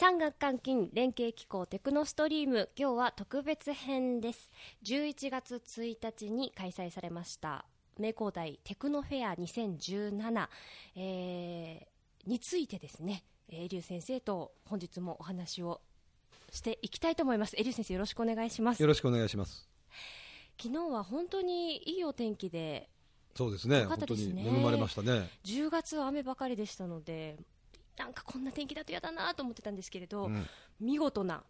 産学関金連携機構テクノストリーム今日は特別編です。11月1日に開催されました名工大テクノフェア2017、えー、についてですね。エリュー先生と本日もお話をしていきたいと思います。エリュー先生よろしくお願いします。よろしくお願いします。昨日は本当にいいお天気でそうですね、ね、本当に恵まれましたね。10月は雨ばかりでしたのでなんかこんな天気だと嫌だなと思ってたんですけれど、うん、見事な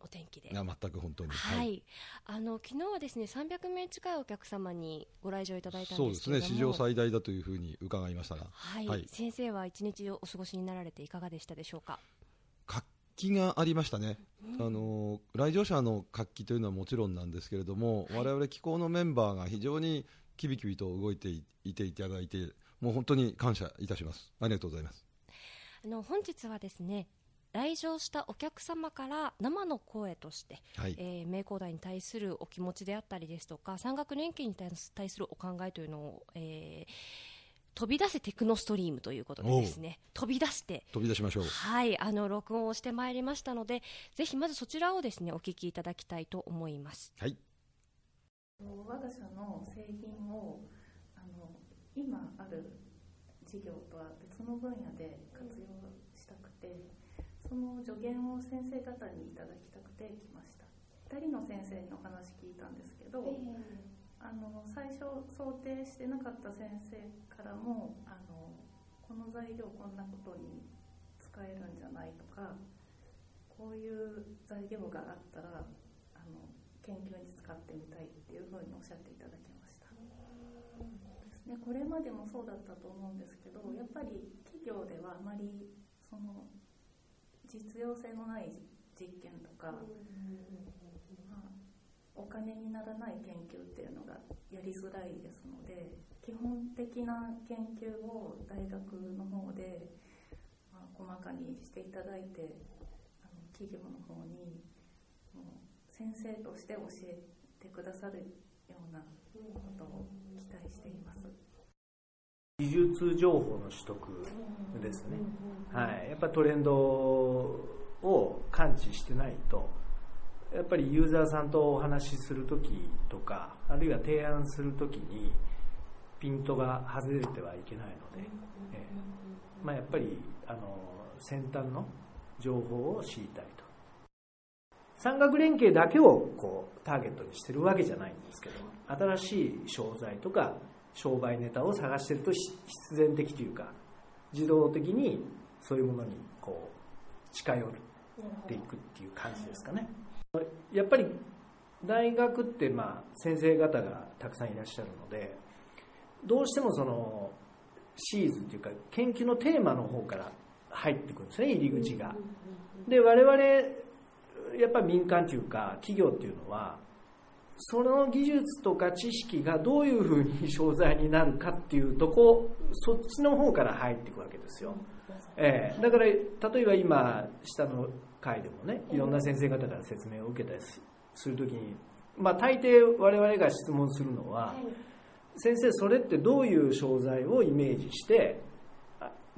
お天気で。全く本当に。はい。はい、あの昨日はですね300名近いお客様にご来場いただいたそうですね。史上最大だというふうに伺いましたが。はい。はい、先生は一日お過ごしになられていかがでしたでしょうか？活気がありましたね。うん、あの来場者の活気というのはもちろんなんですけれども、はい、我々機構のメンバーが非常にきびきびと動いていていただいて、もう本当に感謝いたします。ありがとうございます。あの本日はですね来場したお客様から生の声として、はい、えー、名工大に対するお気持ちであったりですとか産学連携に対するお考えというのを、えー、飛び出せテクノストリームということでですね飛び出して飛び出しましょう。はいあの録音をしてまいりましたのでぜひまずそちらをですねお聞きいただきたいと思います。はい。我が社の製品をあの今ある事業とは別の分野で活用したくてその助言を先生方にいただきたくて来ました2人の先生の話聞いたんですけど、あの最初想定してなかった先生からもあのこの材料こんなことに使えるんじゃないとかこういう材料があったらあの研究に使ってみたいっていうふうにおっしゃっていただきました。ね、これまでもそうだったと思うんですけどやっぱり企業ではあまりその実用性のない実験とか、まあ、お金にならない研究っていうのがやりづらいですので基本的な研究を大学の方で、まあ、細かにしていただいてあの企業の方にもう先生として教えてくださるようなことを期待しています。技術情報の取得ですね、はい、やっぱトレンドを感知してないとやっぱりユーザーさんとお話しする時とかあるいは提案する時にピントが外れてはいけないので、えーまあ、やっぱりあの先端の情報を知りたいと産学連携だけをこうターゲットにしてるわけじゃないんですけど新しい商材とか商売ネタを探してると必然的というか自動的にそういうものにこう近寄っていくっていう感じですかね。やっぱり大学ってまあ先生方がたくさんいらっしゃるのでどうしてもそのシーズンというか研究のテーマの方から入ってくるんですね入り口が。で我々やっぱり民間というか企業っていうのはその技術とか知識がどういうふうに商材になるかっていうとこそっちの方から入っていくわけですよ、えー、だから例えば今下の回でもねいろんな先生方から説明を受けたりするときにまあ大抵我々が質問するのは、先生それってどういう商材をイメージして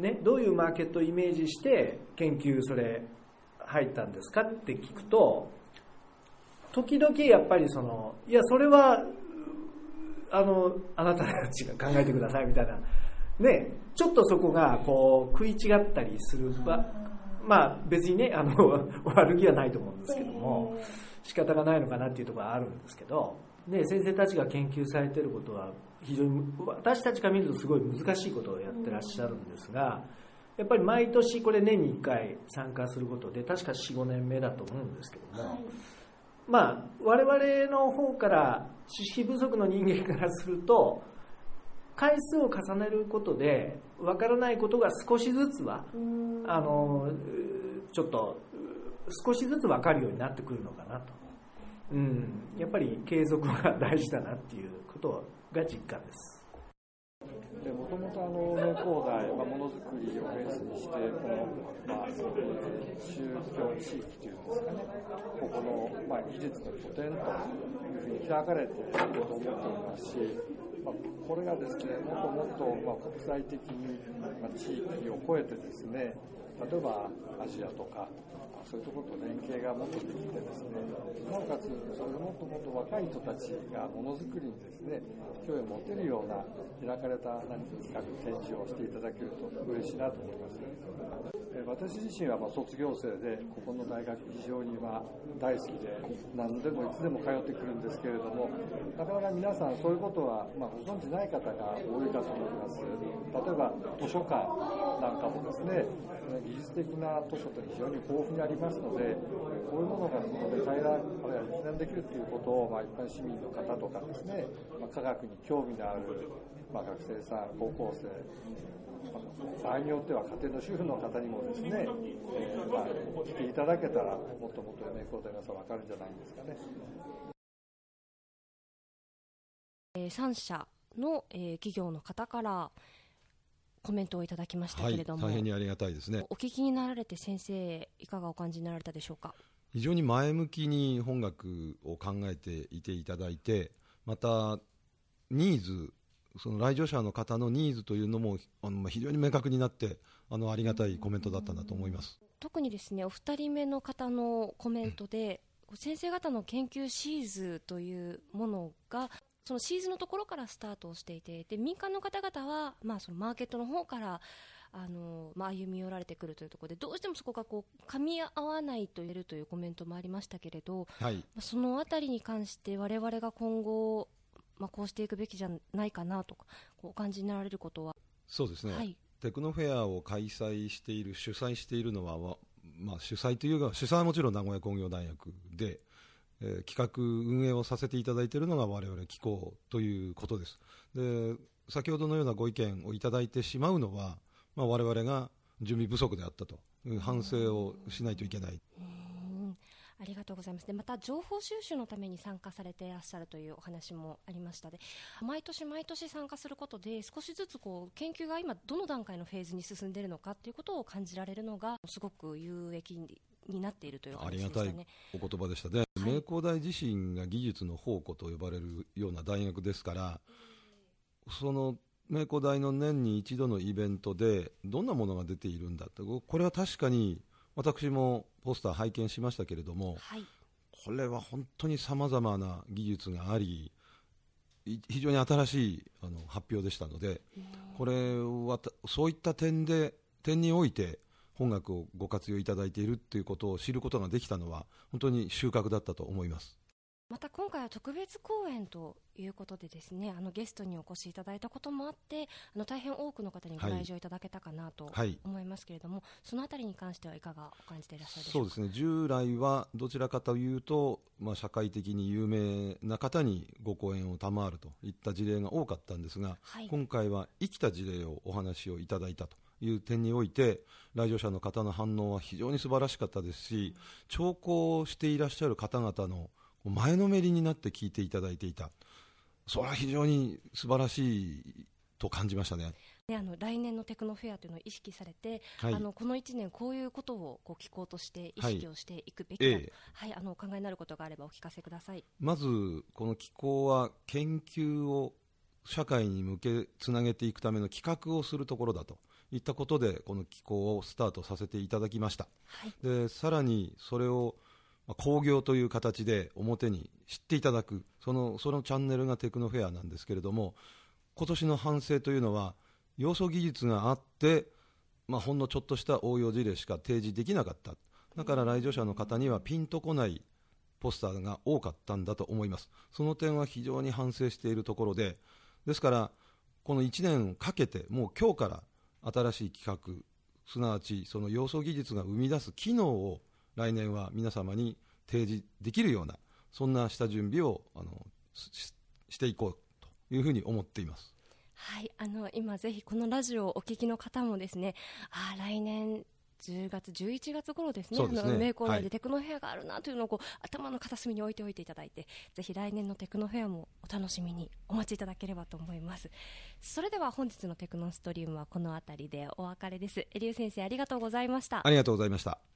ね、どういうマーケットをイメージして研究それ入ったんですか？って聞くと時々やっぱりそのいやそれはあのあなたたちが考えてくださいみたいな。ねちょっとそこがこう食い違ったりするまあ別にねあの 悪気はないと思うんですけども仕方がないのかなっていうところはあるんですけど、ね、先生たちが研究されてることは非常に私たちから見るとすごい難しいことをやってらっしゃるんですがやっぱり毎年これ年に1回参加することで確か45年目だと思うんですけども。まあ、我々の方から知識不足の人間からすると回数を重ねることで分からないことが少しずつはあのちょっと少しずつ分かるようになってくるのかなと、うん、やっぱり継続が大事だなっていうことが実感です。でもともとあの農工大はものづくりをベースにしてこの、まあ、宗教地域というんですかねここの、まあ、技術の拠点というふうに開かれていると思っていますし、まあ、これがですねもっともっと、まあ、国際的に、まあ、地域を超えてですね例えばアジアとかそういうところと連携がもっとできてですねなおかつそれでもっともっと若い人たちがものづくりにですね興味を持てるような開かれた何か企画展示をしていただけると嬉しいなと思います。私自身はま卒業生でここの大学非常にま大好きで何でもいつでも通ってくるんですけれどもなかなか皆さんそういうことはまご存じない方が多いかと思います。例えば図書館なんかもですね技術的な図書と非常に豊富にありますのでこういうものがここで平らあるいは実現できるということを、まあ、一般市民の方とかですね、まあ、科学に興味のある、まあ、学生さん高校生場合によっては家庭の主婦の方にもですね、えー、まあ、来ていただけたら、もっともっとメイクを皆さん分かるんじゃないですかね。えー、3社の、えー、企業の方からコメントをいただきましたけれども、はい、大変にありがたいですね。お聞きになられて先生いかがお感じになられたでしょうか？非常に前向きに本学を考えていていただいてまたニーズその来場者の方のニーズというのもあの非常に明確になってあのありがたいコメントだったんだと思います。特にですねお二人目の方のコメントで、先生方の研究シーズというものがそのシーズのところからスタートをしていてで民間の方々は、まあ、そのマーケットの方からあの、まあ、歩み寄られてくるというところでどうしてもそこがこう噛み合わないと言えるというコメントもありましたけれど、はい、そのあたりに関して我々が今後まあ、こうしていくべきじゃないかなとかこうお感じになられることは。そうですね、はい、テクノフェアを開催している主催しているのは、まあ、主催というか主催はもちろん名古屋工業大学で、えー、企画運営をさせていただいているのが我々機構ということです。で先ほどのようなご意見をいただいてしまうのは、まあ、我々が準備不足であったと。反省をしないといけない。ありがとうございます。でまた情報収集のために参加されていらっしゃるというお話もありました。で毎年毎年参加することで少しずつこう研究が今どの段階のフェーズに進んでいるのかということを感じられるのがすごく有益になっているという、ね、ありがたいお言葉でしたね、はい、名工大自身が技術の宝庫と呼ばれるような大学ですから、その名工大の年に一度のイベントでどんなものが出ているんだってこれは確かに私もポスター拝見しましたけれども、はい、これは本当にさまざまな技術があり非常に新しいあの発表でしたのでこれはそういった点で点において本学をご活用いただいているということを知ることができたのは本当に収穫だったと思います。また今回は特別公演ということでですねあのゲストにお越しいただいたこともあってあの大変多くの方にご来場いただけたかなと思いますけれども、はい、そのあたりに関してはいかがお感じていらっしゃるでしょうか？そうですね。従来はどちらかというと、まあ、社会的に有名な方にご講演を賜るといった事例が多かったんですが、はい、今回は生きた事例をお話をいただいたという点において来場者の方の反応は非常に素晴らしかったですし聴講していらっしゃる方々の前のめりになって聞いていただいていた、それは非常に素晴らしいと感じましたね。ね、あの来年のテクノフェアというのを意識されて、はい、あのこの1年、こういうことをこう聞こうとして意識をしていくべきだ。と、はい、はい、あのお考えになることがあればお聞かせください。まず、この機構は研究を社会に向けつなげていくための企画をするところだといったことでこの機構をスタートさせていただきました、はい、でさらにそれを興行という形で表に知っていただくそのそのチャンネルがテクノフェアなんですけれども今年の反省というのは要素技術があって、まあ、ほんのちょっとした応用事例しか提示できなかった。だから来場者の方にはピンとこないポスターが多かったんだと思います。その点は非常に反省しているところでですからこの1年かけてもう今日から新しい企画すなわちその要素技術が生み出す機能を来年は皆様に提示できるようなそんな下準備をあのしていこうというふうに思っています。はい、あの今ぜひこのラジオをお聞きの方もですね、あ来年10月、11月頃ですね、すねあの名工内でテクノフェアがあるなというのをこう、はい、頭の片隅に置いておいていただいて、ぜひ来年のテクノフェアもお楽しみにお待ちいただければと思います。それでは本日のテクノストリームはこの辺りでお別れです。エリュー先生ありがとうございました。ありがとうございました。